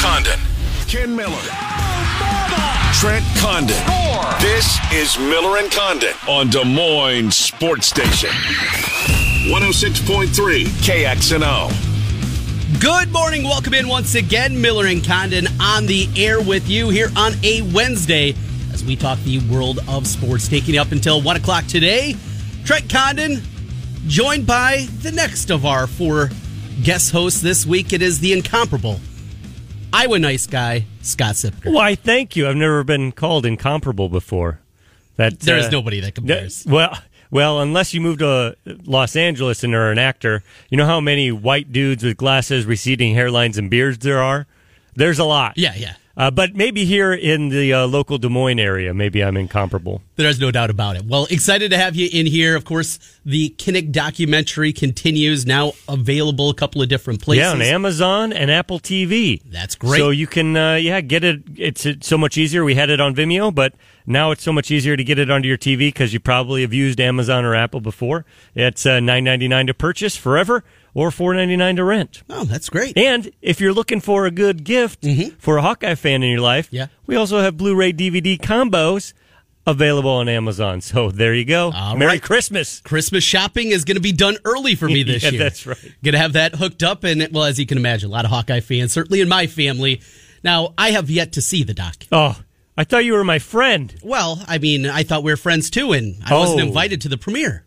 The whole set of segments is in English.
Condon. Ken Miller. Trent Condon. This is Miller and Condon on Des Moines Sports Station. 106.3 KXNO. Good morning. Welcome in once again. Miller and Condon on the air with you here on a Wednesday as we talk the world of sports, taking up until 1 o'clock today. Trent Condon, joined by the next of our four guest hosts this week. It is the incomparable Iowa nice guy, Scott Siepker. Why, thank you. I've never been called incomparable before. That There's uh, nobody that compares. Well, well, unless you move to Los Angeles and are an actor, you know how many white dudes with glasses, receding hairlines, and beards there are. There's a lot. yeah, yeah. Uh, but maybe here in the uh, local Des Moines area, maybe I'm incomparable. There's no doubt about it. Well, excited to have you in here. Of course, the Kinnick documentary continues now available a couple of different places. Yeah, on Amazon and Apple TV. That's great. So you can, uh, yeah, get it. It's, it's so much easier. We had it on Vimeo, but now it's so much easier to get it onto your TV because you probably have used Amazon or Apple before. It's uh, nine ninety nine to purchase forever or four ninety nine to rent. Oh, that's great. And if you're looking for a good gift for a Hawkeye fan in your life, Mm-hmm. Yeah. we also have Blu-ray DVD combos available on Amazon. So there you go. All Merry right. Christmas. Christmas shopping is going to be done early for me this Yeah, year. that's right. Going to have that hooked up, and well, as you can imagine, a lot of Hawkeye fans, certainly in my family. Now, I have yet to see the doc. Oh, I thought you were my friend. Well, I mean, I thought we were friends too, and I wasn't Oh. invited to the premiere.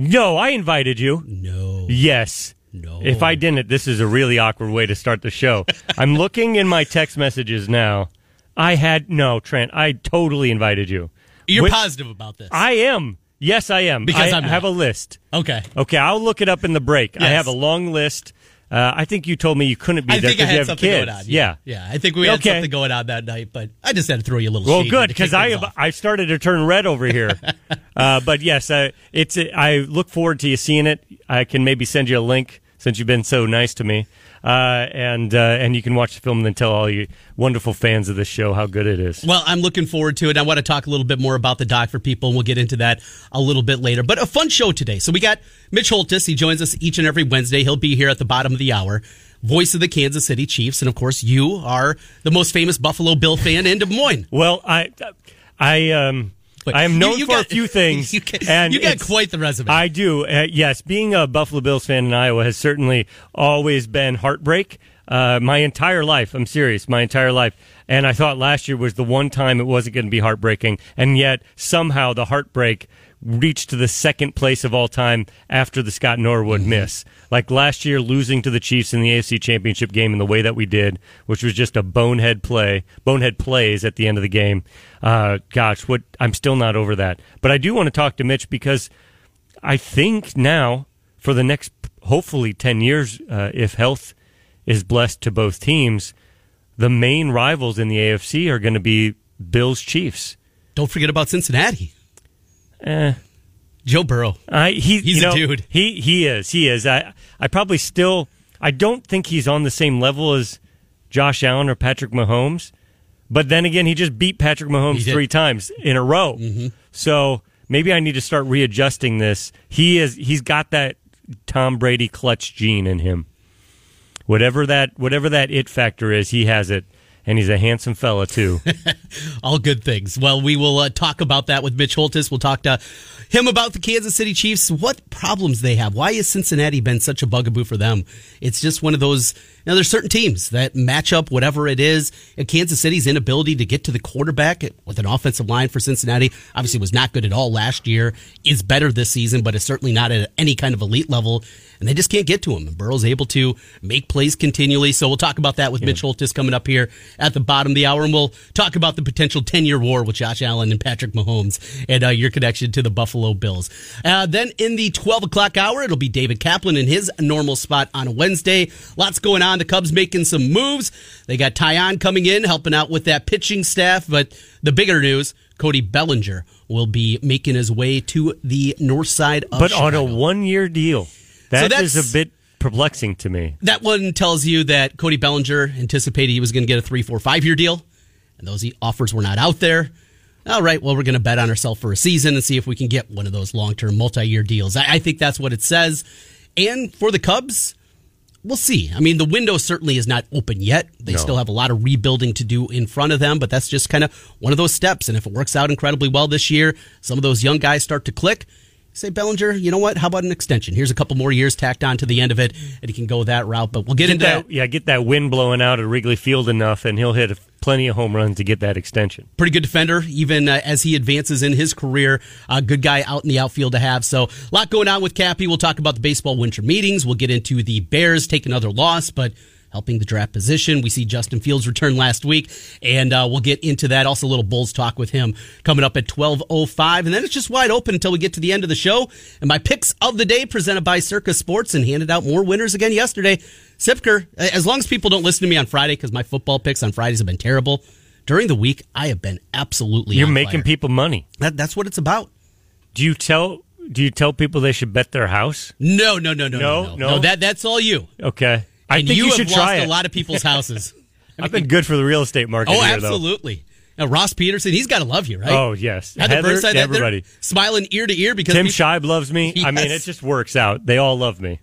No, I invited you. No, Yes. no. If I didn't, this is a really awkward way to start the show. I'm looking in my text messages now. I had no, Trent. I totally invited you. you're Wait, positive about this, I am. Yes, I am. Because I I'm not. have a list. okay? Okay, I'll look it up in the break. I have a long list. Uh, I think you told me you couldn't be I there because you have kids. on. Yeah. yeah. I think we had Okay. something going on that night, but I just had to throw you a little. Well, good because I off. I started to turn red over here. uh, but yes, uh, it's I look forward to you seeing it. I can maybe send you a link since you've been so nice to me, uh, and uh, and you can watch the film and then tell all you wonderful fans of this show how good it is. Well, I'm looking forward to it. I want to talk a little bit more about the doc for people, and we'll get into that a little bit later. But a fun show today. So we got Mitch Holthus. He joins us each and every Wednesday. He'll be here at the bottom of the hour. Voice of the Kansas City Chiefs, and of course, you are the most famous Buffalo Bill fan in Des Moines. Well, I I um. I am known you for got- a few things, you got- and you got quite the resume. I do. Uh, yes, being a Buffalo Bills fan in Iowa has certainly always been heartbreak. Uh, my entire life, I'm serious, my entire life. And I thought last year was the one time it wasn't going to be heartbreaking, and yet somehow the heartbreak reached to the second place of all time after the Scott Norwood miss. Like last year, losing to the Chiefs in the AFC Championship game in the way that we did, which was just a bonehead play, bonehead plays at the end of the game. Uh, gosh, what I'm still not over that. But I do want to talk to Mitch because I think now for the next hopefully 10 years, uh, if health is blessed to both teams, the main rivals in the AFC are going to be Bills Chiefs. Don't forget about Cincinnati. Eh, Joe Burrow. I he He's you a dude. He he is he is. I I probably still I don't think he's on the same level as Josh Allen or Patrick Mahomes, but then again, he just beat Patrick Mahomes three times in a row. So maybe I need to start readjusting this. He is he's got that Tom Brady clutch gene in him. Whatever that whatever that it factor is, he has it. And he's a handsome fella too. All good things. Well, we will uh, talk about that with Mitch Holthus. We'll talk to him about the Kansas City Chiefs, what problems they have. Why has Cincinnati been such a bugaboo for them? It's just one of those, you there's certain teams that match up whatever it is. And Kansas City's inability to get to the quarterback with an offensive line for Cincinnati obviously was not good at all last year, is better this season, but it's certainly not at any kind of elite level. And they just can't get to him. And Burrow's able to make plays continually. So we'll talk about that with Mitch Holthus coming up here at the bottom of the hour. And we'll talk about the potential 10 year war with Josh Allen and Patrick Mahomes and uh, your connection to the Buffalo Bills. Uh, then in the 12 o'clock hour, it'll be David Kaplan in his normal spot on a Wednesday. Lots going on. The Cubs making some moves. They got Taillon coming in, helping out with that pitching staff. But the bigger news, Cody Bellinger will be making his way to the north side of but on a one year deal. That is that's- a bit perplexing to me. That one tells you that Cody Bellinger anticipated he was going to get a three, four, five year deal, and those offers were not out there. All right, well, we're going to bet on ourselves for a season and see if we can get one of those long term, multi year deals. I, I think that's what it says. And for the Cubs, we'll see. I mean, the window certainly is not open yet. They No. still have a lot of rebuilding to do in front of them, but that's just kind of one of those steps. And if it works out incredibly well this year, some of those young guys start to click. Say Bellinger, you know what? How about an extension? Here's a couple more years tacked on to the end of it, and he can go that route. But we'll get, Get into that. that, yeah, get that wind blowing out at Wrigley Field enough, and he'll hit plenty of home runs to get that extension. pretty good defender, even uh, as he advances in his career. A good guy out in the outfield to have. So, a lot going on with Cappy. We'll talk about the baseball winter meetings. We'll get into the Bears take another loss, but helping the draft position. We see Justin Fields return last week, and uh, we'll get into that. Also, a little Bulls talk with him coming up at 12.05. And then it's just wide open until we get to the end of the show. And my picks of the day presented by Circa Sports and handed out more winners again yesterday. Siepker, as long as people don't listen to me on Friday, because my football picks on Fridays have been terrible, during the week, I have been absolutely You're making fire. people money. That, that's what it's about. Do you tell Do you tell people they should bet their house? No, no, no, no, No, no, no. That that's all you. Okay, I and think you, you, have should lost try a lot of people's houses. I've been good for the real estate market. oh, here, though. absolutely. Now, Ross Peterson, he's got to love you, right? Oh yes, Heather, Heather, Burnside, they're everybody. smiling ear to ear because Tim we- Scheib loves me. I mean, it just works out. They all love me.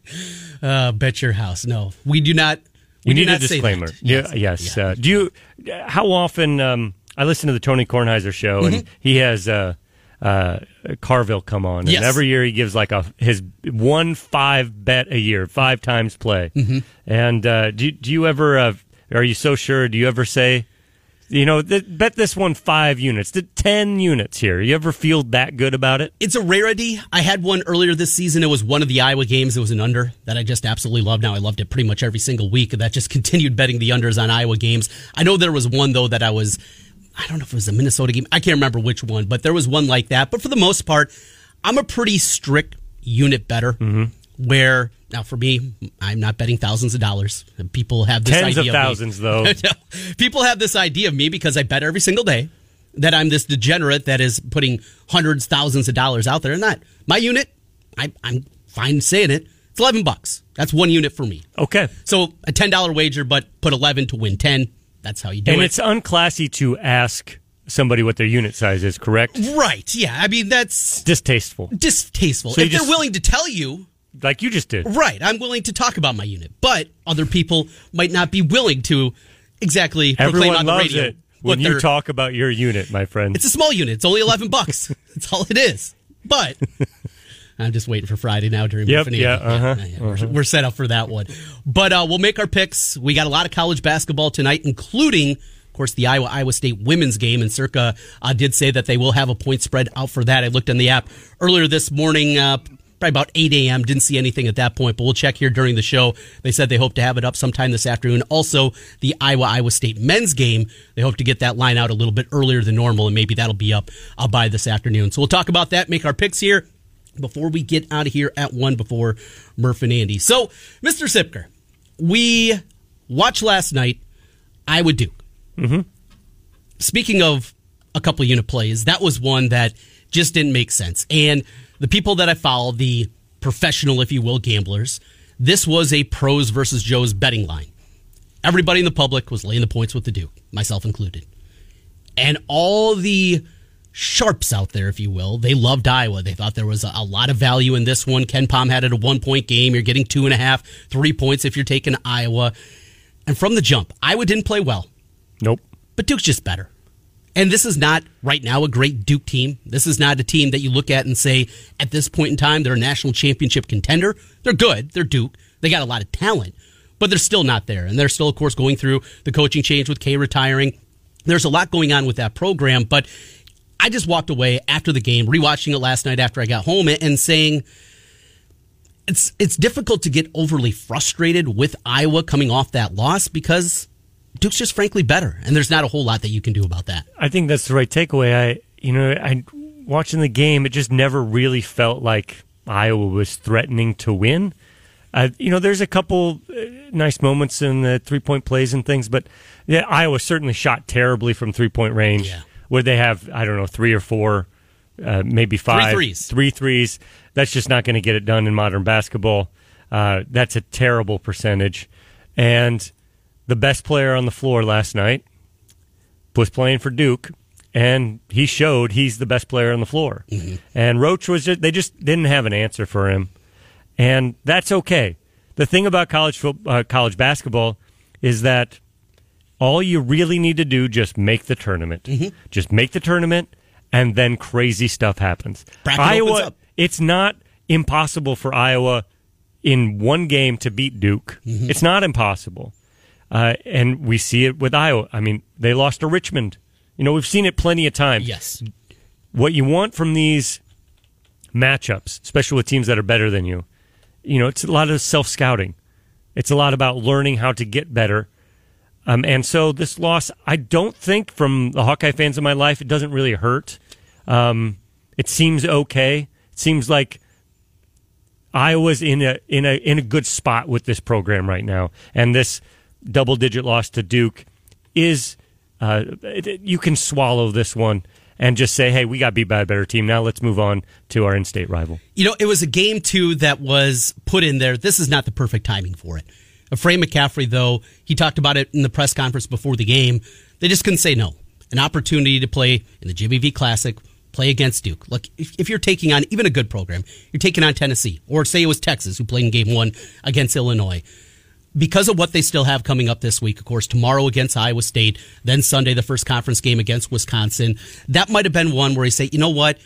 Uh, bet your house. No, we do not. We, We do need a not say disclaimer. yes. Yeah. Uh, do you? How often? Um, I listen to the Tony Kornheiser show, and he has uh, uh, Carville come on, and Mm-hmm. Every year he gives like a his one five bet a year, five times play. Mm-hmm. And uh, do do you ever? Uh, are you so sure? Do you ever say? You know, th- bet this one five units, th- ten units here. You ever feel that good about it? It's a rarity. I had one earlier this season. It was one of the Iowa games. It was an under that I just absolutely loved. Now I loved it pretty much every single week. That just continued betting the unders on Iowa games. I know there was one though that I was. I don't know if it was a Minnesota game. I can't remember which one, but there was one like that. But for the most part, I'm a pretty strict unit better. Mm-hmm. Where now for me, I'm not betting thousands of dollars. People have this Tens of idea me. thousands, though. People have this idea of me because I bet every single day that I'm this degenerate that is putting hundreds, thousands of dollars out there. And not my unit. I, I'm fine saying it. It's eleven bucks. That's one unit for me. Okay. So a ten dollar wager, but put eleven to win ten. That's how you do And it. And it's unclassy to ask somebody what their unit size is, correct? right. Yeah. I mean that's Distasteful. distasteful. So if they're willing to tell you, Like you just did. right, I'm willing to talk about my unit. But other people might not be willing to exactly proclaim Everyone on the loves radio it when you talk about your unit, my friend. It's a small unit. It's only 11 bucks. That's all it is. But I'm just waiting for Friday now during Yep, yeah, uh-huh, yeah, we're- We're, set up for that one. But uh, we'll make our picks. We got a lot of college basketball tonight, including, of course, the Iowa Iowa State women's game. And Circa uh, did say that they will have a point spread out for that. I looked on the app earlier this morning. Uh, Probably about 8 a.m. Didn't see anything at that point, but we'll check here during the show. They said they hope to have it up sometime this afternoon. Also, the Iowa Iowa State men's game, they hope to get that line out a little bit earlier than normal, and maybe that'll be up uh, by this afternoon. So we'll talk about that, make our picks here before we get out of here at one before Murph and Andy. So, Mr. Siepker, we watched last night Iowa Duke. Mm-hmm. Speaking of a couple unit plays, that was one that just didn't make sense. And the people that I follow, the professional, if you will, gamblers, this was a pros versus Joe's betting line. Everybody in the public was laying the points with the Duke, myself included. And all the sharps out there, if you will, they loved Iowa. They thought there was a, a lot of value in this one. KenPom had it a one point game. You're getting two and a half, three points if you're taking Iowa. And from the jump, Iowa didn't play well, nope. but Duke's just better. And this is not right now a great Duke team. This is not a team that you look at and say, at this point in time, they're a national championship contender. They're good. They're Duke. They got a lot of talent, but they're still not there. And they're still, of course, going through the coaching change with Kay retiring. There's a lot going on with that program, but I just walked away after the game, rewatching it last night after I got home, and saying it's it's difficult to get overly frustrated with Iowa coming off that loss because Duke's just frankly better, and there's not a whole lot that you can do about that. I think that's the right takeaway. I, you know, I watching the game, it just never really felt like Iowa was threatening to win. Uh, you know, there's a couple uh, nice moments in the three point plays and things, but yeah, Iowa certainly shot terribly from three point range. Yeah. Where they have, I don't know, three or four, uh, maybe five, three threes. That's just not going to get it done in modern basketball. Uh, that's a terrible percentage. And the best player on the floor last night was playing for Duke, and he showed he's the best player on the floor. And Roach was just, they just didn't have an answer for him, and that's okay the thing about college uh, college basketball is that all you really need to do just make the tournament. Mm-hmm. Just make the tournament, and then crazy stuff happens. Bracket Iowa, it's not impossible for Iowa in one game to beat Duke. Mm-hmm. It's not impossible. Uh, and we see it with Iowa. I mean, they lost to Richmond. You know, we've seen it plenty of times. Yes. What you want from these matchups, especially with teams that are better than you, you know, it's a lot of self scouting. It's a lot about learning how to get better. Um, and so this loss, I don't think from the Hawkeye fans in my life, it doesn't really hurt. Um, it seems okay. It seems like Iowa's in a in a in a good spot with this program right now, and this double digit loss to Duke is uh, it, you can swallow this one and just say, hey, we got beat by a better team. Now let's move on to our in state rival. You know, it was a game, too, that was put in there. This is not the perfect timing for it. Fran McCaffrey, though, he talked about it in the press conference before the game. They just couldn't say no. An opportunity to play in the Jimmy V Classic, play against Duke. Look, if, if, you're taking on even a good program, you're taking on Tennessee, or say it was Texas who played in game one against Illinois because of what they still have coming up this week, of course, tomorrow against Iowa State, then Sunday, the first conference game against Wisconsin, that might have been one where he say, you know what,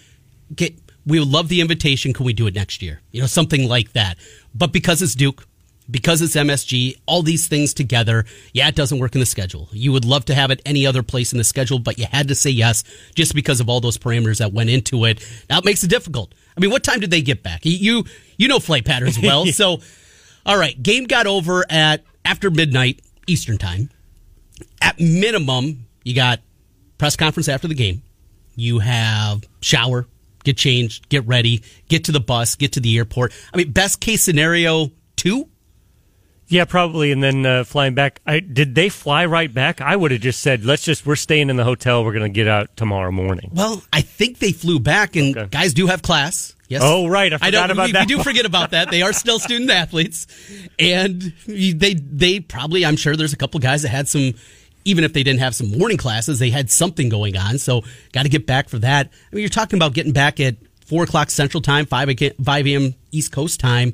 Get, we would love the invitation. Can we do it next year? You know, something like that. But because it's Duke, because it's MSG, all these things together, yeah, it doesn't work in the schedule. You would love to have it any other place in the schedule, but you had to say yes just because of all those parameters that went into it. Now it makes it difficult. I mean, what time did they get back? You you know flight patterns well, so all right, game got over at after midnight Eastern time. At minimum, you got press conference after the game. You have shower, get changed, get ready, get to the bus, get to the airport. I mean, best case scenario, two. Yeah, probably, and then uh, flying back. I, did they fly right back? I would have just said, "Let's just we're staying in the hotel. We're going to get out tomorrow morning." Well, I think they flew back, and okay. guys do have class. Yes. Oh, right. I forgot I about we, that. We do forget about that. They are still student athletes, and they they probably I'm sure there's a couple guys that had some. Even if they didn't have some morning classes, they had something going on. So, got to get back for that. I mean, you're talking about getting back at four o'clock Central Time, five five a.m. East Coast time.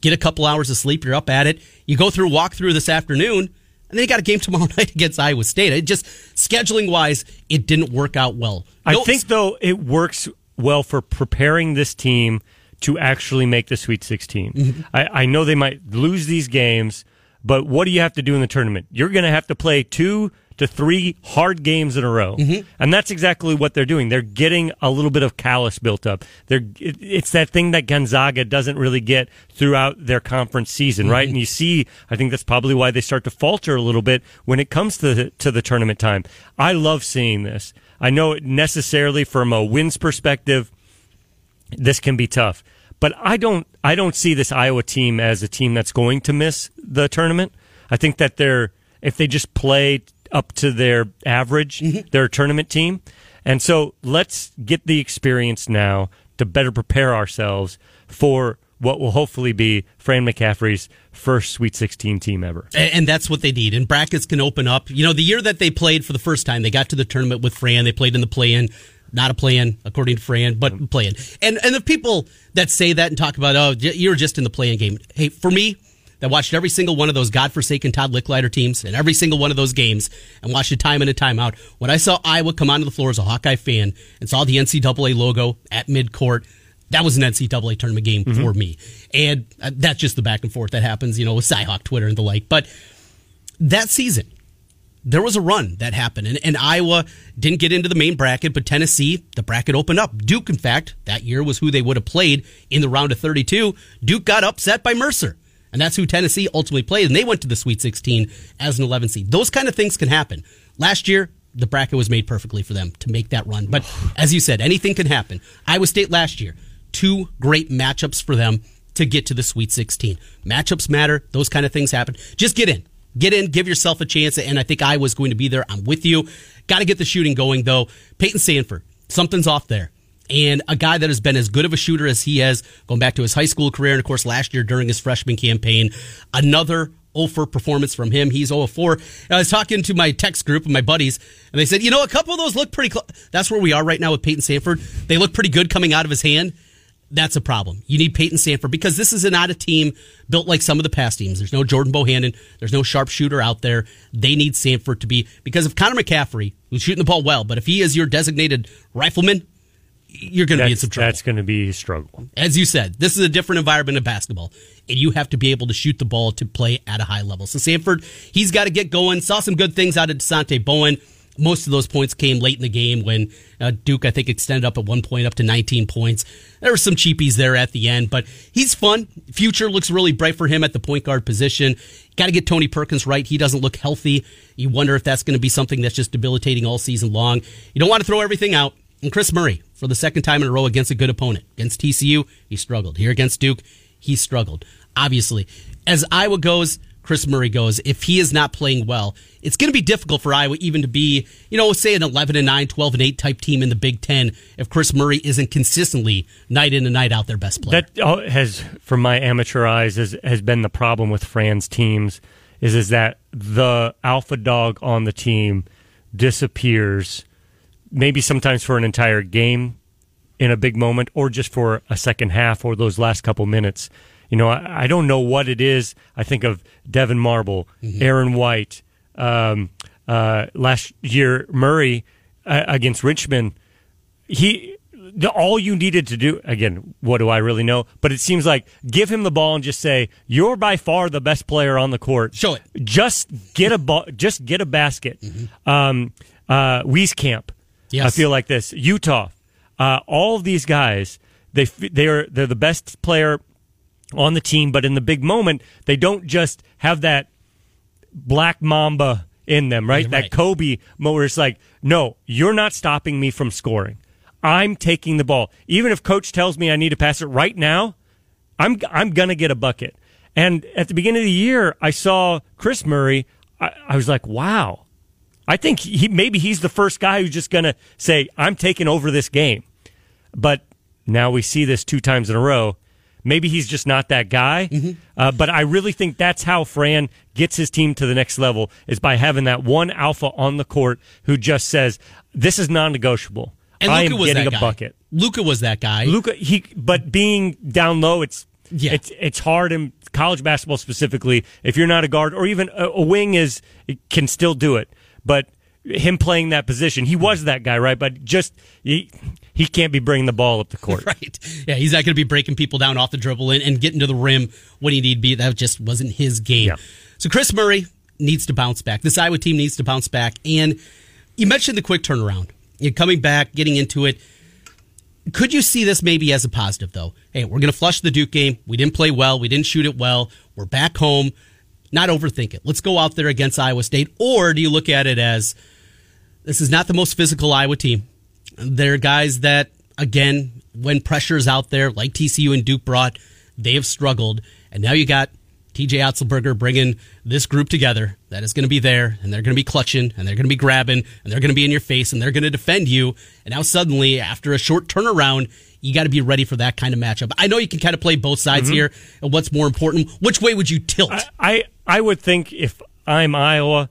Get a couple hours of sleep. You're up at it. You go through walk through this afternoon, and then you got a game tomorrow night against Iowa State. It just scheduling wise, it didn't work out well. No, I think though it works well for preparing this team to actually make the Sweet 16. Mm-hmm. I, I know they might lose these games, but what do you have to do in the tournament? You're going to have to play two to three hard games in a row. Mm-hmm. And that's exactly what they're doing. They're getting a little bit of callus built up. They're, it, it's that thing that Gonzaga doesn't really get throughout their conference season, mm-hmm. right? And you see, I think that's probably why they start to falter a little bit when it comes to the, to the tournament time. I love seeing this. I know it necessarily from a wins perspective, this can be tough. But I don't I don't see this Iowa team as a team that's going to miss the tournament. I think that they're if they just play up to their average, mm-hmm. they're tournament team. And so let's get the experience now to better prepare ourselves for what will hopefully be Fran McCaffrey's first Sweet 16 team ever. And, that's what they need. And brackets can open up. You know, the year that they played for the first time, they got to the tournament with Fran. They played in the play-in. Not a play-in, according to Fran, but play-in. And and the people that say that and talk about, oh, you're just in the play-in game. Hey, for me, that watched every single one of those godforsaken Todd Lickliter teams and every single one of those games and watched it time in and time out. When I saw Iowa come onto the floor as a Hawkeye fan and saw the NCAA logo at midcourt, that was an NCAA tournament game mm-hmm. for me. And uh, that's just the back and forth that happens, you know, with Cyhawk Twitter and the like. But that season, there was a run that happened, and, and, Iowa didn't get into the main bracket, but Tennessee, the bracket opened up. Duke, in fact, that year was who they would have played in the round of 32. Duke got upset by Mercer, and that's who Tennessee ultimately played, and they went to the Sweet 16 as an 11 seed. Those kind of things can happen. Last year, the bracket was made perfectly for them to make that run. But as you said, anything can happen. Iowa State last year, two great matchups for them to get to the Sweet 16. Matchups matter. Those kind of things happen. Just get in. Get in, give yourself a chance, and I think I was going to be there. I'm with you. Got to get the shooting going, though. Payton Sandfort, something's off there. And a guy that has been as good of a shooter as he has, going back to his high school career, and of course last year during his freshman campaign, another 0 for performance from him. He's 0 4. And I was talking to my text group of my buddies, and they said, you know, a couple of those look pretty close. That's where we are right now with Payton Sandfort They look pretty good coming out of his hand that's a problem. You need Payton Sandfort because this is not a team built like some of the past teams. There's no Jordan Bohannon. There's no sharpshooter out there. They need Sandfort to be because if Connor McCaffrey, who's shooting the ball well, but if he is your designated rifleman, you're going to be in some trouble. That's going to be a struggle. As you said, this is a different environment of basketball, and you have to be able to shoot the ball to play at a high level. So Sandfort, he's got to get going. Saw some good things out of Dasonte Bowen. Most of those points came late in the game when uh, Duke, I think, extended up at one point up to 19 points. There were some cheapies there at the end, but he's fun. Future looks really bright for him at the point guard position. Got to get Tony Perkins right. He doesn't look healthy. You wonder if that's going to be something that's just debilitating all season long. You don't want to throw everything out. And Kris Murray, for the second time in a row against a good opponent. Against TCU, he struggled. Here against Duke, he struggled. Obviously, as Iowa goes, Kris Murray goes, if he is not playing well, it's going to be difficult for Iowa even to be, you know, say an 11 and 9, 12 and 8 type team in the Big 10 if Kris Murray isn't consistently night in and night out their best player. That oh, has from my amateur eyes has, has been the problem with Fran's teams is is that the alpha dog on the team disappears maybe sometimes for an entire game in a big moment or just for a second half or those last couple minutes. You know, I, I don't know what it is. I think of Devyn Marble, mm-hmm. Aaron White, um, uh, last year Murray uh, against Richmond. He the, all you needed to do again what do i really know but it seems like give him the ball and just say you're by far the best player on the court show it just get a ball just get a basket mm-hmm. um, uh, Wieskamp Yes. I feel like this. Uthoff, uh, all of these guys, they they are they're the best player on the team, but in the big moment, they don't just have that black mamba in them, right? That Kobe where it's like, no, you're not stopping me from scoring. I'm taking the ball. Even if coach tells me I need to pass it right now, I'm I'm gonna get a bucket. And at the beginning of the year, I saw Kris Murray. I, I was like, wow, I think he, maybe he's the first guy who's just going to say, I'm taking over this game. But now we see this two times in a row. Maybe he's just not that guy. Mm-hmm. Uh, but I really think that's how Fran gets his team to the next level is by having that one alpha on the court who just says, this is non-negotiable. And I am getting a guy. bucket. Luka was that guy. Luka, he, but being down low, it's, yeah. it's, it's hard in college basketball specifically. If you're not a guard or even a, a wing is, can still do it but him playing that position, he was that guy, right? But just he, he can't be bringing the ball up the court, right? Yeah, he's not going to be breaking people down off the dribble and, and getting to the rim when he need to be. That just wasn't his game. Yeah. So Chris Murray needs to bounce back. This Iowa team needs to bounce back. And you mentioned the quick turnaround. You're coming back, getting into it. Could you see this maybe as a positive though? Hey, we're going to flush the Duke game. We didn't play well. We didn't shoot it well. We're back home not overthink it. Let's go out there against Iowa State. Or do you look at it as this is not the most physical Iowa team? They're guys that, again, when pressure is out there, like TCU and Duke brought, they have struggled. And now you got TJ Otzelberger bringing this group together that is going to be there, and they're going to be clutching, and they're going to be grabbing, and they're going to be in your face, and they're going to defend you. And now suddenly, after a short turnaround, you got to be ready for that kind of matchup. I know you can kind of play both sides mm-hmm. here. And what's more important? Which way would you tilt? I, I, I would think if I'm Iowa,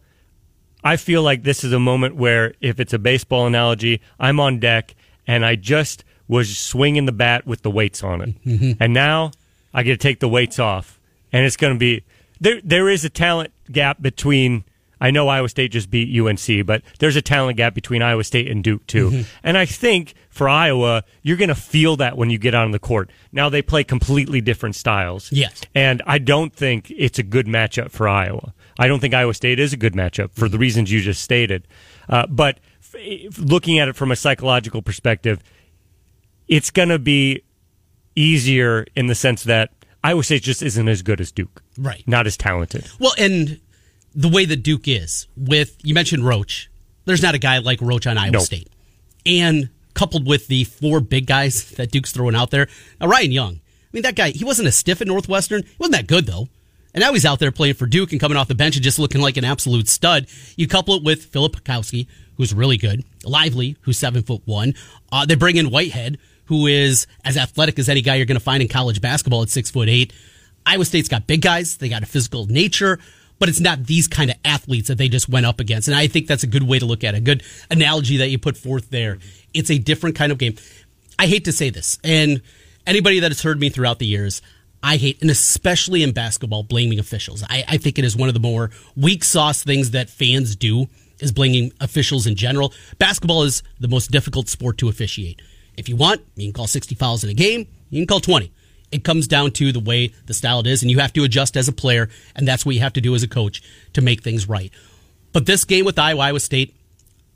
I feel like this is a moment where if it's a baseball analogy, I'm on deck and I just was swinging the bat with the weights on it, mm-hmm. and now I get to take the weights off, and it's going to be there. There is a talent gap between I know Iowa State just beat UNC, but there's a talent gap between Iowa State and Duke too. Mm-hmm. And I think for Iowa, you're going to feel that when you get on the court. Now they play completely different styles. Yes. And I don't think it's a good matchup for Iowa. I don't think Iowa State is a good matchup for the reasons you just stated. Uh, but f- looking at it from a psychological perspective, it's going to be easier in the sense that Iowa State just isn't as good as Duke. Right. Not as talented. Well, and the way that Duke is with you mentioned Roach. There's not a guy like Roach on Iowa nope. State, and coupled with the four big guys that Duke's throwing out there. Now Ryan Young, I mean that guy, he wasn't a stiff at Northwestern. He wasn't that good though. And now he's out there playing for Duke and coming off the bench and just looking like an absolute stud. You couple it with Filipowski, who's really good, Lively, who's seven foot one. Uh, they bring in Whitehead, who is as athletic as any guy you're going to find in college basketball at six foot eight. Iowa State's got big guys. They got a physical nature but it's not these kind of athletes that they just went up against. And I think that's a good way to look at it. A good analogy that you put forth there. It's a different kind of game. I hate to say this, and anybody that has heard me throughout the years, I hate, and especially in basketball, blaming officials. I, I think it is one of the more weak sauce things that fans do is blaming officials in general. Basketball is the most difficult sport to officiate. If you want, you can call 60 fouls in a game, you can call 20. It comes down to the way the style it is, and you have to adjust as a player, and that's what you have to do as a coach to make things right. But this game with Iowa, Iowa State,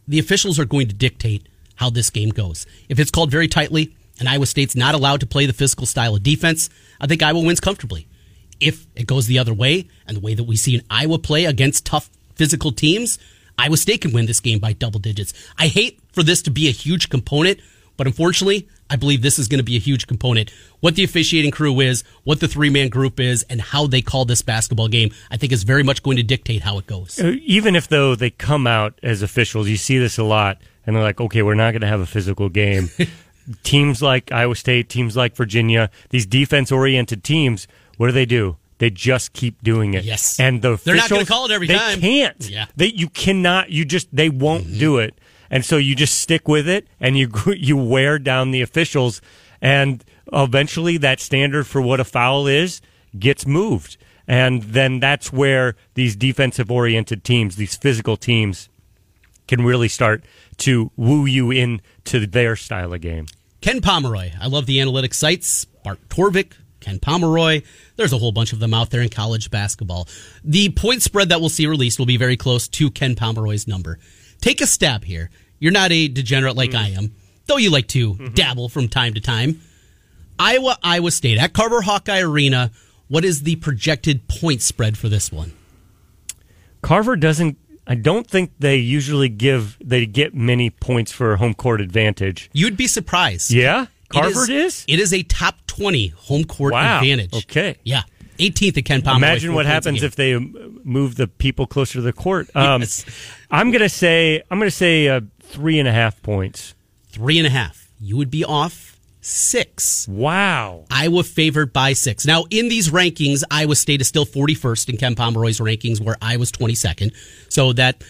the officials are going to dictate how this game goes. If it's called very tightly and Iowa State's not allowed to play the physical style of defense, I think Iowa wins comfortably. If it goes the other way, and the way that we see an Iowa play against tough physical teams, Iowa State can win this game by double digits. I hate for this to be a huge component, but unfortunately, I believe this is going to be a huge component. What the officiating crew is, what the three man group is, and how they call this basketball game, I think is very much going to dictate how it goes. Uh, even if, though, they come out as officials, you see this a lot, and they're like, okay, we're not going to have a physical game. teams like Iowa State, teams like Virginia, these defense oriented teams, what do they do? They just keep doing it. Yes. And the They're not gonna call it every they time. They can't. Yeah. They you cannot you just they won't Mm-hmm. do it. And so you just stick with it and you you wear down the officials and eventually that standard for what a foul is gets moved. And then that's where these defensive oriented teams, these physical teams can really start to woo you into their style of game. Ken Pomeroy. I love the analytics sites. Bart Torvik, Ken Pomeroy. There's a whole bunch of them out there in college basketball. The point spread that we'll see released will be very close to Ken Pomeroy's number. Take a stab here. You're not a degenerate like mm-hmm. I am, though you like to mm-hmm. dabble from time to time. Iowa, Iowa State at Carver Hawkeye Arena. What is the projected point spread for this one? Carver doesn't. I don't think they usually give. They get many points for home court advantage. You'd be surprised. Yeah, It Carver is. It is a top 20 home court Wow. advantage. Okay. Yeah. 18th at Ken Pomeroy. Imagine what happens if they move the people closer to the court. Um, Yes. I'm gonna say. I'm gonna say uh, three and a half points. Three and a half. You would be off six. Wow. Iowa favored by six. Now, in these rankings, Iowa State is still 41st in Ken Pomeroy's rankings, where Iowa's 22nd. So that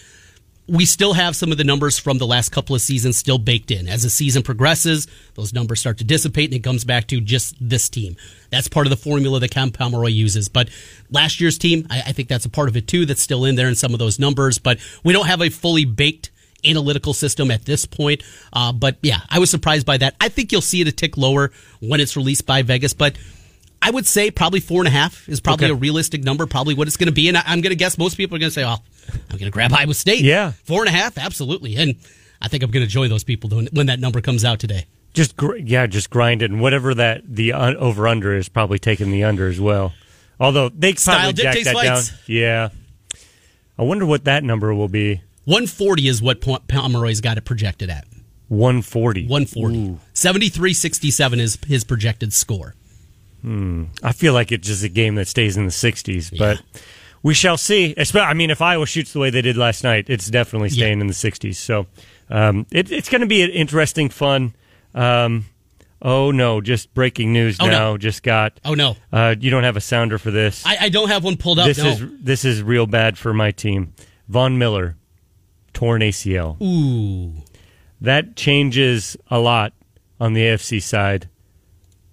we still have some of the numbers from the last couple of seasons still baked in. As the season progresses, those numbers start to dissipate and it comes back to just this team. That's part of the formula that Ken Pomeroy uses. But last year's team, I, I think that's a part of it too that's still in there in some of those numbers. But we don't have a fully baked analytical system at this point. Uh, but yeah, I was surprised by that. I think you'll see it a tick lower when it's released by Vegas, but I would say probably four and a half is probably Okay. a realistic number, probably what it's going to be. And I, I'm going to guess most people are going to say, oh, I'm going to grab Iowa State. Yeah. Four and a half, absolutely. And I think I'm going to join those people when- when that number comes out today. Just gr- yeah, just grind it, and whatever that the un- over under is, probably taking the under as well. Although they Style probably jack that down. Yeah. I wonder what that number will be. 140 is what Po- Pomeroy's got it projected at. 140. 140. 73-67 is his projected score. I feel like it's just a game that stays in the 60s, but we shall see. I mean, if Iowa shoots the way they did last night, it's definitely staying in the 60s. So um, it, it's going to be an interesting, fun. Um, oh no! Just breaking news Oh, no. now. Just got. Oh, no. Uh, you don't have a sounder for this. I, I don't have one pulled up. this no. is this is real bad for my team. Von Miller, torn ACL. Ooh. That changes a lot on the AFC side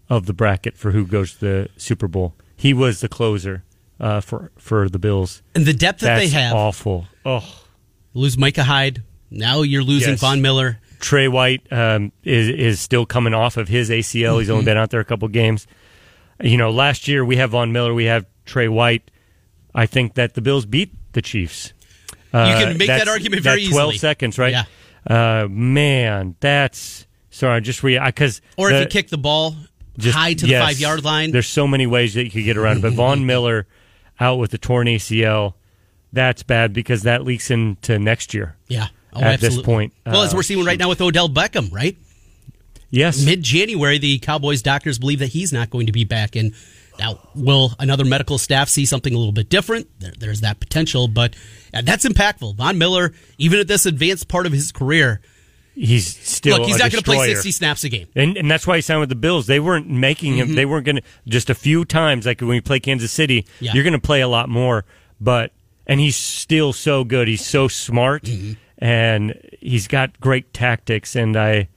of the bracket for who goes to the Super Bowl. He was the closer uh, for for the Bills. And the depth that That's they have. awful. Oh, Lose Micah Hyde. Now you're losing Yes. Von Miller. Trey White um, is is still coming off of his ACL. He's only been out there a couple games. You know, last year we have Von Miller, we have Trey White. I think that the Bills beat the Chiefs. You Uh, can make that argument very that 12 easily. seconds, right? Yeah. Uh, man, that's sorry. Just re because Or if you kick the ball high to the yes, five yard line. There's so many ways that you could get around it. But Von Miller out with the torn ACL, that's bad because that leaks into next year. Yeah. Oh, At this point, well, as uh, we're seeing right now with Odell Beckham, right? Yes. Mid January, the Cowboys doctors believe that he's not going to be back. And now, will another medical staff see something a little bit different? There, there's that potential, but uh, that's impactful. Von Miller, even at this advanced part of his career, he's still look, he's not going to play 60 snaps a game. And, and that's why he signed with the Bills. They weren't making him. They weren't going to just a few times. Like when you play Kansas City, Yeah. you're going to play a lot more. But and he's still so good. He's so smart, and he's got great tactics. And I,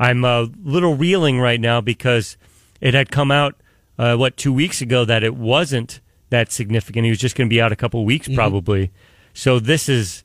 I'm a little reeling right now because it had come out uh, what two weeks ago that it wasn't that significant. He was just going to be out a couple weeks mm-hmm. probably. So this is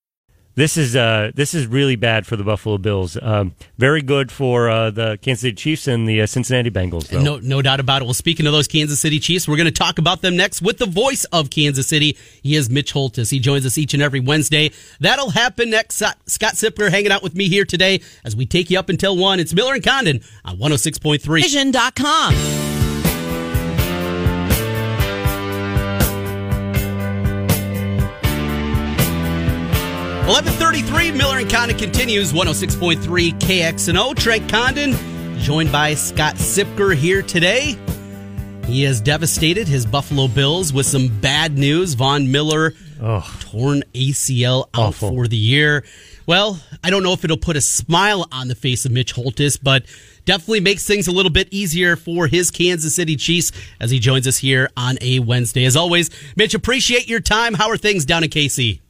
This is uh, this is really bad for the Buffalo Bills. Um, very good for uh, the Kansas City Chiefs and the uh, Cincinnati Bengals. Though. No, no doubt about it. Well, speaking of those Kansas City Chiefs, we're going to talk about them next with the voice of Kansas City. He is Mitch Holthus. He joins us each and every Wednesday. That'll happen next. Scott Siepker hanging out with me here today as we take you up until one. It's Miller and Condon on 106.3 Vision.com. 1133, Miller and Condon continues, 106.3 KXNO. Trent Condon, joined by Scott Siepker here today. He has devastated his Buffalo Bills with some bad news. Von Miller, oh, torn ACL out awful. for the year. Well, I don't know if it'll put a smile on the face of Mitch Holthus, but definitely makes things a little bit easier for his Kansas City Chiefs as he joins us here on a Wednesday. As always, Mitch, appreciate your time. How are things down in KC?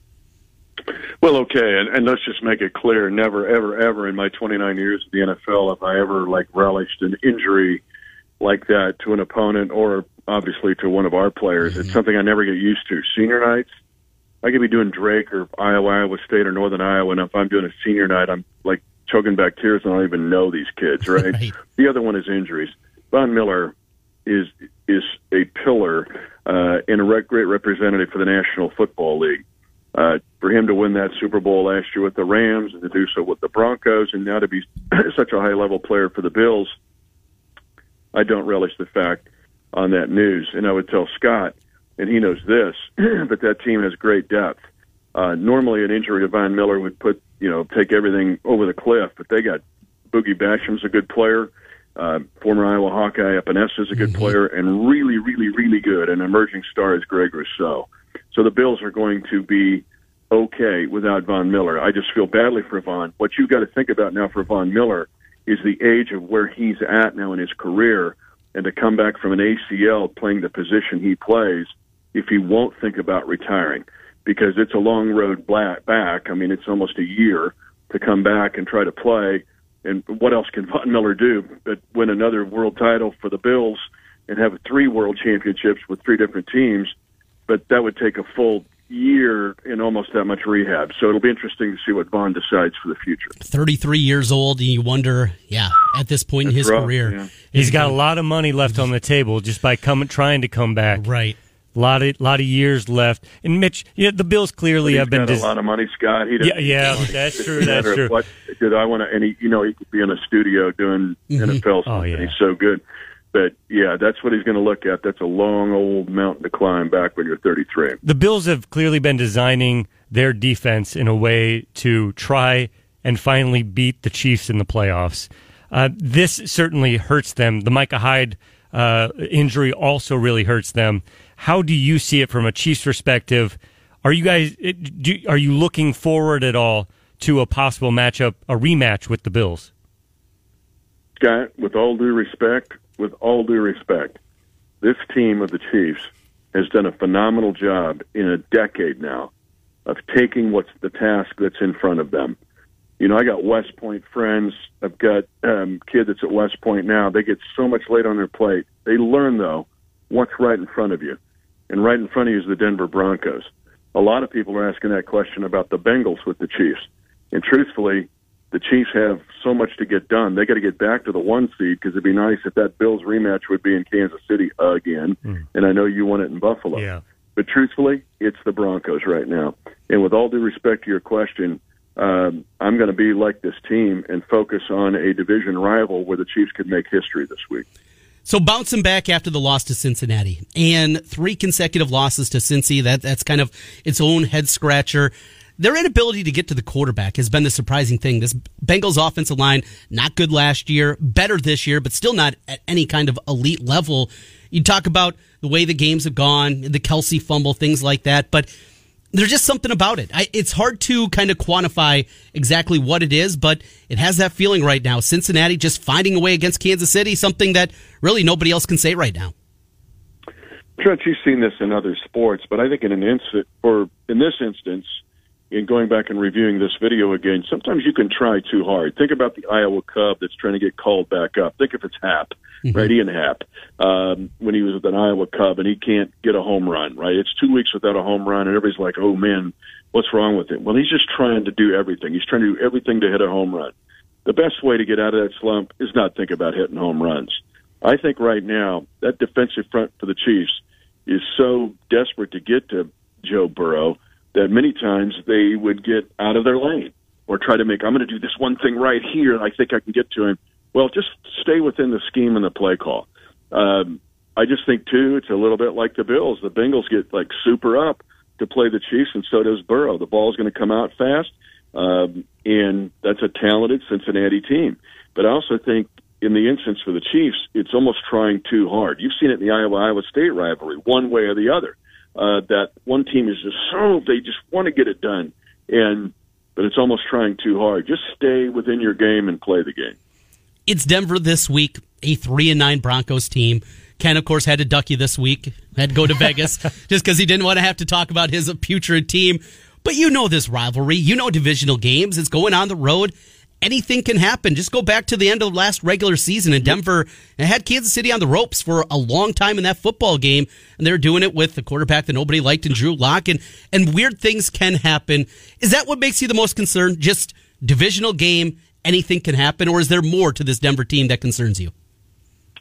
Well, okay, and, and let's just make it clear: never, ever, ever in my 29 years of the NFL have I ever like relished an injury like that to an opponent or obviously to one of our players. Mm-hmm. It's something I never get used to. Senior nights, I could be doing Drake or Iowa, Iowa State or Northern Iowa, and if I'm doing a senior night, I'm like choking back tears and I don't even know these kids, right? right. The other one is injuries. Von Miller is is a pillar uh, and a re- great representative for the National Football League uh, for him to win that Super Bowl last year with the Rams and to do so with the Broncos, and now to be such a high level player for the Bills, I don't relish the fact on that news. And I would tell Scott, and he knows this, but that team has great depth. Uh, normally, an injury to Von Miller would put you know take everything over the cliff, but they got Boogie Basham's a good player. Uh, former Iowa Hawkeye Epenesa is a good mm-hmm. player, and really, really, really good. An emerging star is Greg Rousseau. So the Bills are going to be okay without Von Miller. I just feel badly for Von. What you've got to think about now for Von Miller is the age of where he's at now in his career and to come back from an ACL playing the position he plays if he won't think about retiring because it's a long road back. I mean, it's almost a year to come back and try to play. And what else can Von Miller do but win another world title for the Bills and have three world championships with three different teams? But that would take a full year and almost that much rehab. So it'll be interesting to see what Von decides for the future. 33 years old, and you wonder, yeah, at this point in his rough, career, yeah. he's got a lot of money left on the table just by coming trying to come back. Right. A lot of lot of years left, and Mitch, yeah, the Bills clearly have been got a lot of money. Scott, he yeah, yeah, that's true. That's true. What did I want to? And he, you know, he could be in a studio doing mm-hmm. NFL stuff. Oh, yeah. He's so good. But yeah, that's what he's going to look at. That's a long old mountain to climb back when you're 33. The Bills have clearly been designing their defense in a way to try and finally beat the Chiefs in the playoffs. Uh, this certainly hurts them. The Micah Hyde uh, injury also really hurts them. How do you see it from a Chiefs perspective? Are you guys do, are you looking forward at all to a possible matchup, a rematch with the Bills? Scott, with all due respect, with all due respect, this team of the Chiefs has done a phenomenal job in a decade now of taking what's the task that's in front of them. You know, I got West Point friends. I've got um, kid that's at West Point now. They get so much laid on their plate. They learn though what's right in front of you, and right in front of you is the Denver Broncos. A lot of people are asking that question about the Bengals with the Chiefs, and truthfully, the Chiefs have so much to get done. They got to get back to the one seed because it'd be nice if that Bills rematch would be in Kansas City again. Mm. And I know you want it in Buffalo. Yeah. But truthfully, it's the Broncos right now. And with all due respect to your question, um, I'm going to be like this team and focus on a division rival where the Chiefs could make history this week. So bouncing back after the loss to Cincinnati and three consecutive losses to Cincy, that that's kind of its own head scratcher their inability to get to the quarterback has been the surprising thing. This Bengals offensive line, not good last year, better this year, but still not at any kind of elite level. You talk about the way the games have gone, the Kelce fumble, things like that, but there's just something about it. I, it's hard to kind of quantify exactly what it is, but it has that feeling right now. Cincinnati just finding a way against Kansas City, something that really nobody else can say right now. Trent, you've seen this in other sports, but I think in an instant, or in this instance, in going back and reviewing this video again, sometimes you can try too hard. Think about the Iowa Cub that's trying to get called back up. Think if it's Happ, mm-hmm. right? Ian Happ, um, when he was with an Iowa Cub and he can't get a home run, right? It's two weeks without a home run, and everybody's like, "Oh man, what's wrong with him?" Well, he's just trying to do everything. He's trying to do everything to hit a home run. The best way to get out of that slump is not think about hitting home runs. I think right now that defensive front for the Chiefs is so desperate to get to Joe Burrow that many times they would get out of their lane or try to make, I'm going to do this one thing right here, I think I can get to him. Well, just stay within the scheme and the play call. Um, I just think, too, it's a little bit like the Bills. The Bengals get like super up to play the Chiefs, and so does Burrow. The ball's going to come out fast, um, and that's a talented Cincinnati team. But I also think in the instance for the Chiefs, it's almost trying too hard. You've seen it in the Iowa Iowa State rivalry, one way or the other. Uh, that one team is just so they just want to get it done, and but it's almost trying too hard. Just stay within your game and play the game. It's Denver this week, a three and nine Broncos team. Ken, of course, had to duck you this week. Had to go to Vegas just because he didn't want to have to talk about his putrid team. But you know this rivalry. You know divisional games. It's going on the road anything can happen. Just go back to the end of the last regular season in Denver and had Kansas City on the ropes for a long time in that football game. And they're doing it with the quarterback that nobody liked and Drew Lock. And, and weird things can happen. Is that what makes you the most concerned? Just divisional game, anything can happen? Or is there more to this Denver team that concerns you?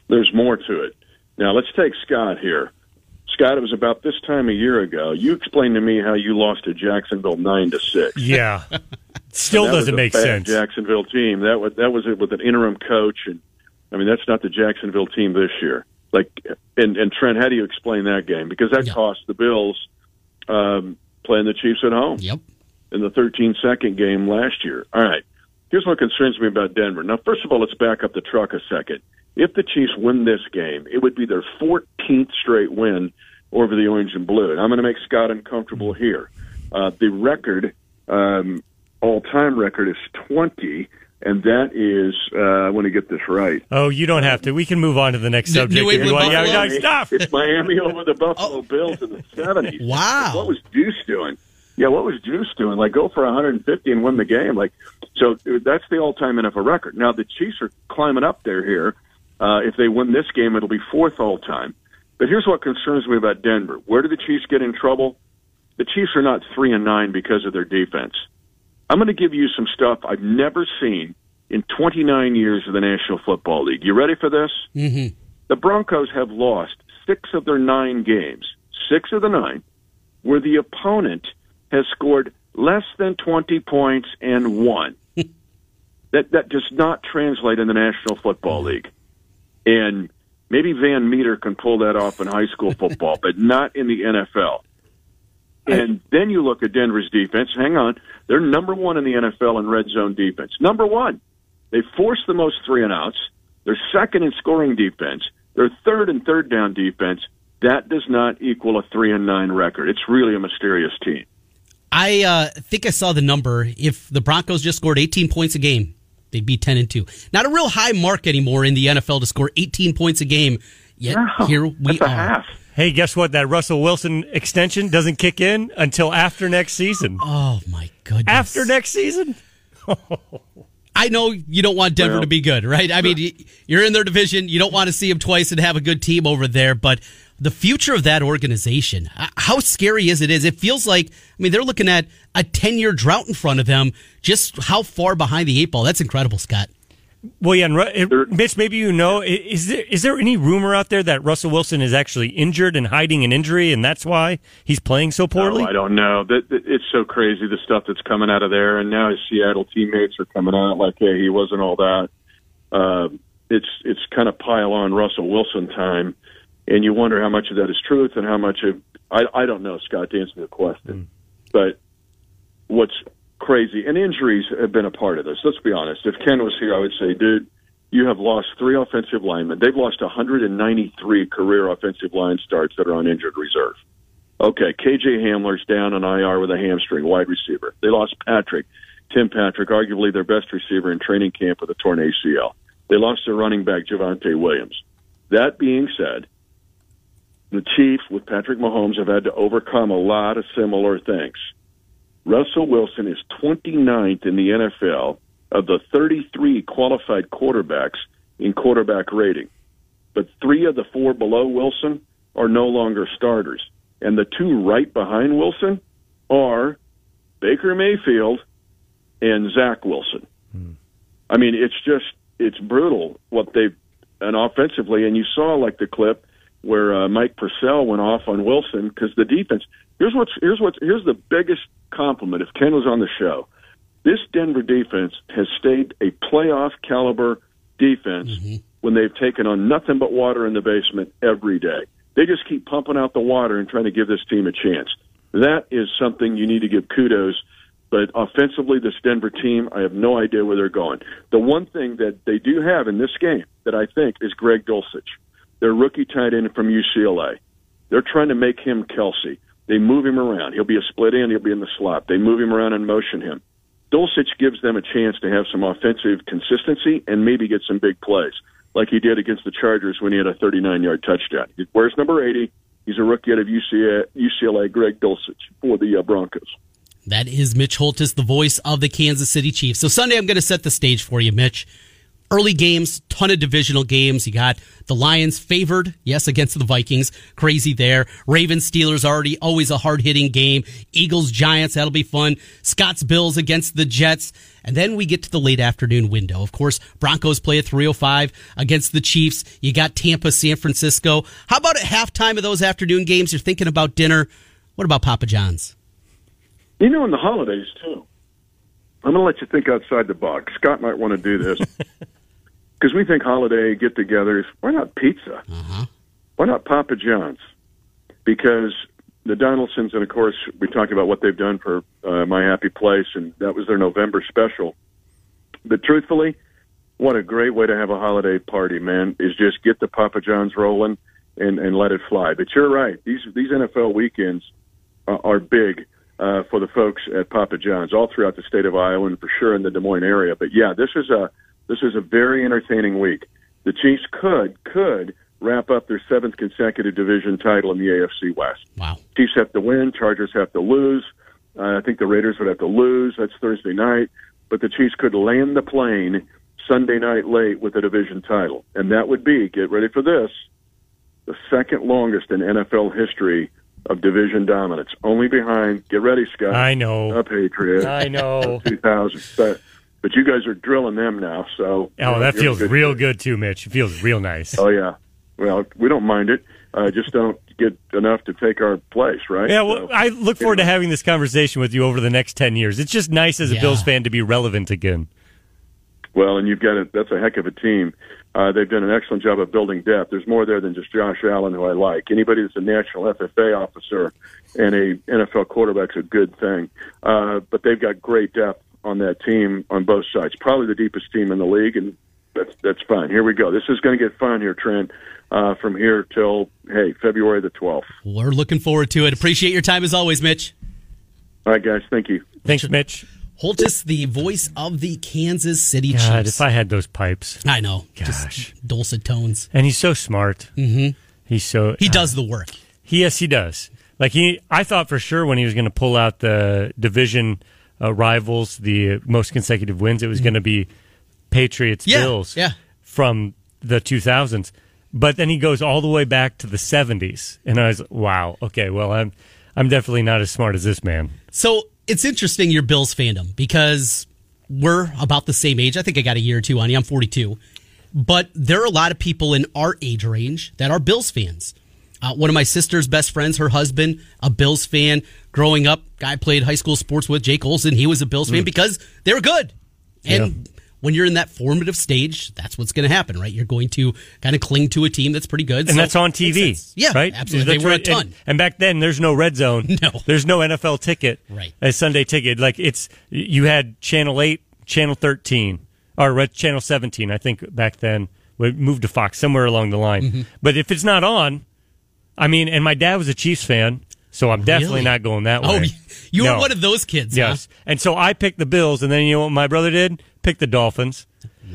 There's more to it. Now, let's take Scott here. Scott, it was about this time a year ago. You explained to me how you lost to Jacksonville nine to six. Yeah, still doesn't make sense. Jacksonville team that was that was it with an interim coach, and I mean that's not the Jacksonville team this year. Like, and and Trent, how do you explain that game? Because that yep. cost the Bills um, playing the Chiefs at home. Yep. In the 13 second game last year. All right. Here's what concerns me about Denver. Now, first of all, let's back up the truck a second. If the Chiefs win this game, it would be their 14th straight win over the orange and blue. And I'm going to make Scott uncomfortable here. Uh, the record, um, all time record, is 20. And that is, uh, I want to get this right. Oh, you don't have to. We can move on to the next subject. New England yeah, yeah, stop. It's Miami over the Buffalo oh. Bills in the 70s. Wow. What was Deuce doing? Yeah, what was Juice doing? Like, go for 150 and win the game. Like, so that's the all-time NFL record. Now the Chiefs are climbing up there here. Uh, if they win this game, it'll be fourth all-time. But here's what concerns me about Denver. Where do the Chiefs get in trouble? The Chiefs are not three and nine because of their defense. I'm going to give you some stuff I've never seen in 29 years of the National Football League. You ready for this? Mm-hmm. The Broncos have lost six of their nine games, six of the nine, where the opponent has scored less than 20 points and won. that that does not translate in the National Football League. And maybe Van Meter can pull that off in high school football, but not in the NFL. And then you look at Denver's defense. Hang on. They're number one in the NFL in red zone defense. Number one. They force the most three and outs. They're second in scoring defense. They're third in third down defense. That does not equal a three and nine record. It's really a mysterious team. I uh, think I saw the number. If the Broncos just scored 18 points a game, they'd be 10 and 2. Not a real high mark anymore in the NFL to score 18 points a game. Yet no, here we are. Half. Hey, guess what? That Russell Wilson extension doesn't kick in until after next season. Oh my goodness! After next season. I know you don't want Denver well, to be good, right? I mean, you're in their division. You don't want to see them twice and have a good team over there, but the future of that organization, how scary is it? Is it feels like, I mean, they're looking at a 10 year drought in front of them. Just how far behind the eight ball. That's incredible, Scott. Well, yeah, and Mitch, maybe you know, is there is there any rumor out there that Russell Wilson is actually injured and hiding an injury, and that's why he's playing so poorly? No, I don't know. It's so crazy the stuff that's coming out of there, and now his Seattle teammates are coming out like, "Hey, he wasn't all that." Uh, it's it's kind of pile on Russell Wilson time, and you wonder how much of that is truth and how much of I I don't know, Scott, to answer the question, mm. but what's crazy, and injuries have been a part of this. Let's be honest. If Ken was here, I would say, dude, you have lost three offensive linemen. They've lost 193 career offensive line starts that are on injured reserve. Okay, KJ Hamler's down on IR with a hamstring, wide receiver. They lost Patrick, Tim Patrick, arguably their best receiver in training camp with a torn ACL. They lost their running back, Javonte Williams. That being said, the Chiefs with Patrick Mahomes have had to overcome a lot of similar things. Russell Wilson is 29th in the NFL of the 33 qualified quarterbacks in quarterback rating. But three of the four below Wilson are no longer starters. And the two right behind Wilson are Baker Mayfield and Zach Wilson. Hmm. I mean, it's just, it's brutal what they've, and offensively, and you saw like the clip where uh, Mike Purcell went off on Wilson because the defense. Here's what's here's what's here's the biggest compliment. If Ken was on the show, this Denver defense has stayed a playoff caliber defense mm-hmm. when they've taken on nothing but water in the basement every day. They just keep pumping out the water and trying to give this team a chance. That is something you need to give kudos. But offensively, this Denver team, I have no idea where they're going. The one thing that they do have in this game that I think is Greg Dulcich, their rookie tight end from UCLA. They're trying to make him Kelce. They move him around. He'll be a split end. He'll be in the slot. They move him around and motion him. Dulcich gives them a chance to have some offensive consistency and maybe get some big plays, like he did against the Chargers when he had a 39-yard touchdown. Where's number 80? He's a rookie out of UCLA, UCLA Greg Dulcich for the uh, Broncos. That is Mitch Holthus, the voice of the Kansas City Chiefs. So Sunday, I'm going to set the stage for you, Mitch early games, ton of divisional games. You got the Lions favored, yes, against the Vikings. Crazy there. Ravens, Steelers already always a hard hitting game. Eagles, Giants, that'll be fun. Scott's Bills against the Jets. And then we get to the late afternoon window. Of course, Broncos play at 305 against the Chiefs. You got Tampa, San Francisco. How about at halftime of those afternoon games? You're thinking about dinner. What about Papa John's? You know, in the holidays, too. I'm going to let you think outside the box. Scott might want to do this. because we think holiday get-togethers. Why not pizza? Uh-huh. Why not Papa John's? Because the Donaldsons, and of course, we talked about what they've done for uh, My Happy Place, and that was their November special. But truthfully, what a great way to have a holiday party, man! Is just get the Papa John's rolling and and let it fly. But you're right; these these NFL weekends are, are big. Uh, for the folks at Papa John's, all throughout the state of Iowa, and for sure in the Des Moines area. But yeah, this is a this is a very entertaining week. The Chiefs could could wrap up their seventh consecutive division title in the AFC West. Wow. Chiefs have to win. Chargers have to lose. Uh, I think the Raiders would have to lose. That's Thursday night. But the Chiefs could land the plane Sunday night late with a division title. And that would be, get ready for this, the second longest in NFL history of division dominance. Only behind, get ready, Scott. I know. The Patriots. I know. 2000 but you guys are drilling them now. So oh, that feels good real good too, Mitch. It feels real nice. Oh yeah. Well, we don't mind it. Uh, just don't get enough to take our place, right? Yeah. Well, so, I look forward anyway. to having this conversation with you over the next ten years. It's just nice as a yeah. Bills fan to be relevant again. Well, and you've got a, that's a heck of a team. Uh, they've done an excellent job of building depth. There's more there than just Josh Allen, who I like. Anybody that's a national FFA officer and a NFL quarterback's a good thing. Uh, but they've got great depth on that team on both sides. Probably the deepest team in the league, and that's that's fine. Here we go. This is going to get fun here, Trent. Uh, from here till hey February the twelfth. We're looking forward to it. Appreciate your time as always, Mitch. All right, guys. Thank you. Thanks, Mitch. Holthus, the voice of the Kansas City God, Chiefs. if I had those pipes, I know. Gosh, Just dulcet tones. And he's so smart. Mm-hmm. He's so he uh, does the work. He, yes, he does. Like he, I thought for sure when he was going to pull out the division uh, rivals, the most consecutive wins, it was mm-hmm. going to be Patriots yeah, Bills yeah. from the 2000s. But then he goes all the way back to the 70s, and I was wow. Okay, well I'm I'm definitely not as smart as this man. So it's interesting your Bills fandom because we're about the same age. I think I got a year or two on you. I'm 42, but there are a lot of people in our age range that are Bills fans. Uh, one of my sister's best friends, her husband, a Bills fan. Growing up, guy played high school sports with Jake Olson. He was a Bills fan mm. because they were good. And yeah. when you're in that formative stage, that's what's going to happen, right? You're going to kind of cling to a team that's pretty good. and so that's on TV. Yeah, right. absolutely. They were a ton. And, and back then, there's no red zone. No. there's no NFL ticket. Right. a Sunday ticket. Like it's you had channel eight, channel thirteen, or red channel seventeen. I think back then we moved to Fox somewhere along the line. Mm-hmm. But if it's not on, I mean, and my dad was a Chiefs fan, so I'm definitely Really? not going that way. oh, way. you No. were one of those kids. Yes. And so I picked the Bills, and then you know what my brother did? Picked the Dolphins.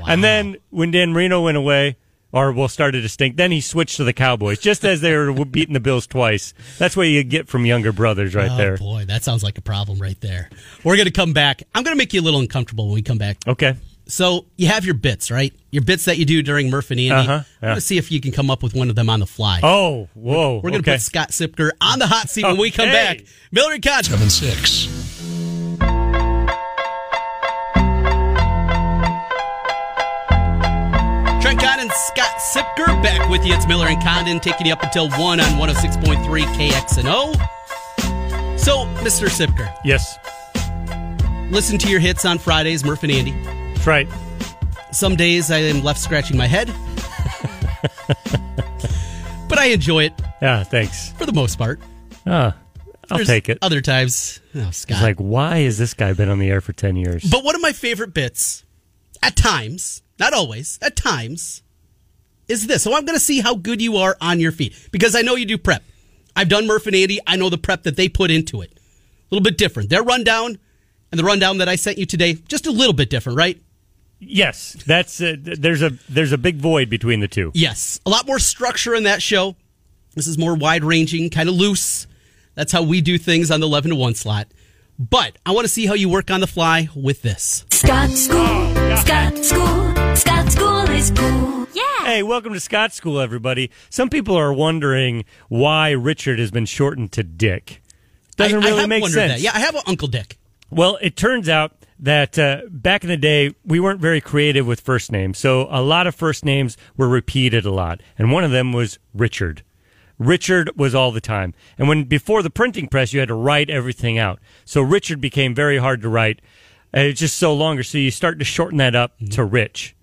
And then when Dan Marino went away, or well, started to stink, then he switched to the Cowboys, just as they were beating the Bills twice. That's what you get from younger brothers right Oh there. boy, that sounds like a problem right there. We're going to come back. I'm going to make you a little uncomfortable when we come back. Okay. So you have your bits, right? Your bits that you do during Murph and Andy. Uh-huh, I'm yeah. going to see if you can come up with one of them on the fly. Oh, whoa. We're going to okay. put Scott Siepker on the hot seat when we come back. Miller and Condon. 7 6. Trent Condon, Scott Siepker back with you. It's Miller and Condon taking you up until 1 on 106.3 KXNO. So, Mr. Siepker, Yes. listen to your hits on Fridays, Murph and Andy. That's right. Some days I am left scratching my head. but I enjoy it Yeah, thanks. for the most part. Ah, I'll There's take it. Other times, oh, Scott. It's like, why has this guy been on the air for 10 years? But one of my favorite bits, at times, not always, at times, is this. So I'm going to see how good you are on your feet because I know you do prep. I've done Murph and Andy. I know the prep that they put into it. A little bit different. Their rundown and the rundown that I sent you today, just a little bit different, right? Yes, that's uh, there's a there's a big void between the two. Yes. A lot more structure in that show. This is more wide ranging, kind of loose. That's how we do things on the 11 to 1 slot. But I want to see how you work on the fly with this. Scott School, Scott School, Scott School is cool. Yeah. Hey, welcome to Scott School, everybody. Some people are wondering why Richard has been shortened to Dick. Doesn't I, I really have make sense. That. Yeah, I have an Uncle Dick. Well, it turns out that uh, back in the day, we weren't very creative with first names. So a lot of first names were repeated a lot. And one of them was Richard. Richard was all the time. And when before the printing press, you had to write everything out. So Richard became very hard to write. It's just so longer. So you start to shorten that up to Rich.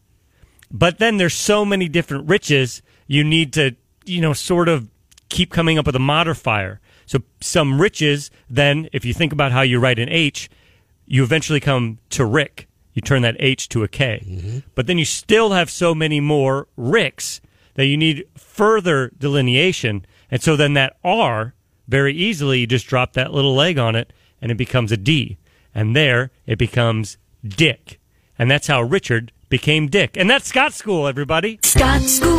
But then there's so many different riches, you need to, you know, sort of keep coming up with a modifier. So some riches, then, if you think about how you write an H, you eventually come to Rick. You turn that H to a K. Mm-hmm. But then you still have so many more Ricks that you need further delineation. And so then that R, very easily, you just drop that little leg on it and it becomes a D. And there it becomes Dick. And that's how Richard became Dick. And that's Scott School, everybody. Scott School,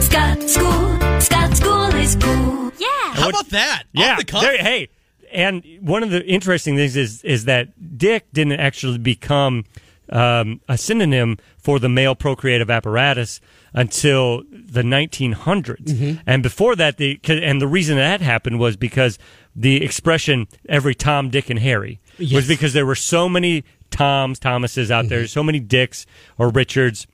Scott School, Scott School is cool. Yeah. How about that? Yeah. Off the cuff? there- hey, and one of the interesting things is is that Dick didn't actually become um, a synonym for the male procreative apparatus until the 1900s. Mm-hmm. And before that, the and the reason that happened was because the expression "every Tom, Dick, and Harry" Yes. was because there were so many Toms, Thomases out Mm-hmm. there, so many Dicks or Richards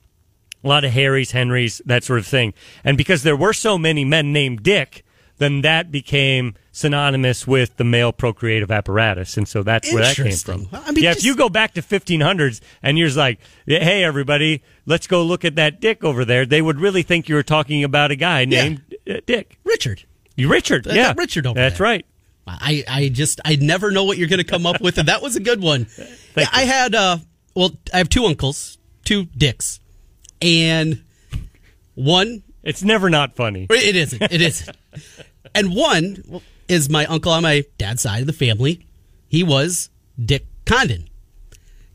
a lot of Harrys, Henrys, that sort of thing. And because there were so many men named Dick, then that became synonymous with the male procreative apparatus. And so that's where that came from. I mean, yeah, just- if you go back to 1500s and you're like, hey, everybody, let's go look at that Dick over there, they would really think you were talking about a guy named uh, Dick. Richard. You Richard, That- yeah. that Richard over That's there. right. I, I just I never know what you're going to come up with, and that was a good one. Yeah, I had uh, well, I have two uncles, two dicks, and one It's never not funny. it isn't, it isn't, and one is my uncle on my dad's side of the family. He was Dick Condon.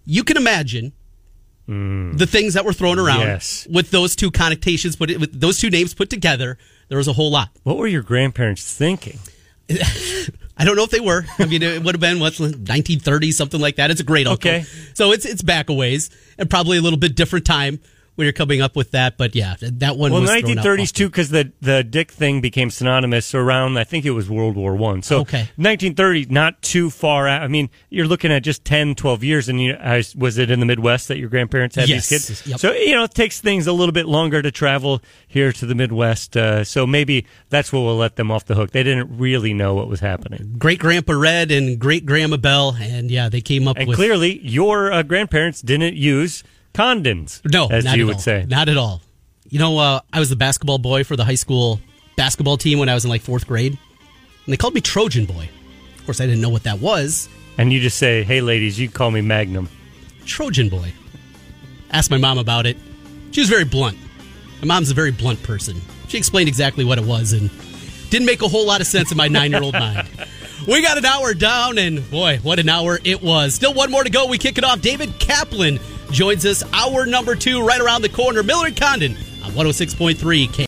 You can imagine hmm. the things that were thrown around Yes. with those two connotations, but it, with those two names put together, there was a whole lot. What were your grandparents thinking? I don't know if they were. I mean, it would have been what's 1930 something like that. It's a great uncle. Okay. So it's it's back a ways and probably a little bit different time when you're coming up with that. But yeah, that one. Well, was the thrown out 1930s too, because the the Dick thing became synonymous around. I think it was World War One. So Okay. 1930, not too far out. I mean, you're looking at just 10, 12 years. And you, I, was it in the Midwest that your grandparents had Yes. these kids? Yep. So you know, it takes things a little bit longer to travel here to the Midwest. Uh, so maybe that's what will let them off the hook. They didn't really know what was happening. Great Grandpa Red and Great Grandma Bell, and yeah, they came up And with clearly, your uh, grandparents didn't use Condons. No, as not you at would all. say. Not at all. You know, uh, I was the basketball boy for the high school basketball team when I was in like fourth grade, and they called me Trojan Boy. Of course, I didn't know what that was. And you just say, "Hey, ladies, you call me Magnum." Trojan Boy. Asked my mom about it. She was very blunt. My mom's a very blunt person. She explained exactly what it was and didn't make a whole lot of sense in my nine year old mind. We got an hour down, and boy, what an hour it was. Still one more to go. We kick it off. David Kaplan joins us, hour number two, right around the corner. Miller and Condon on 106.3 K.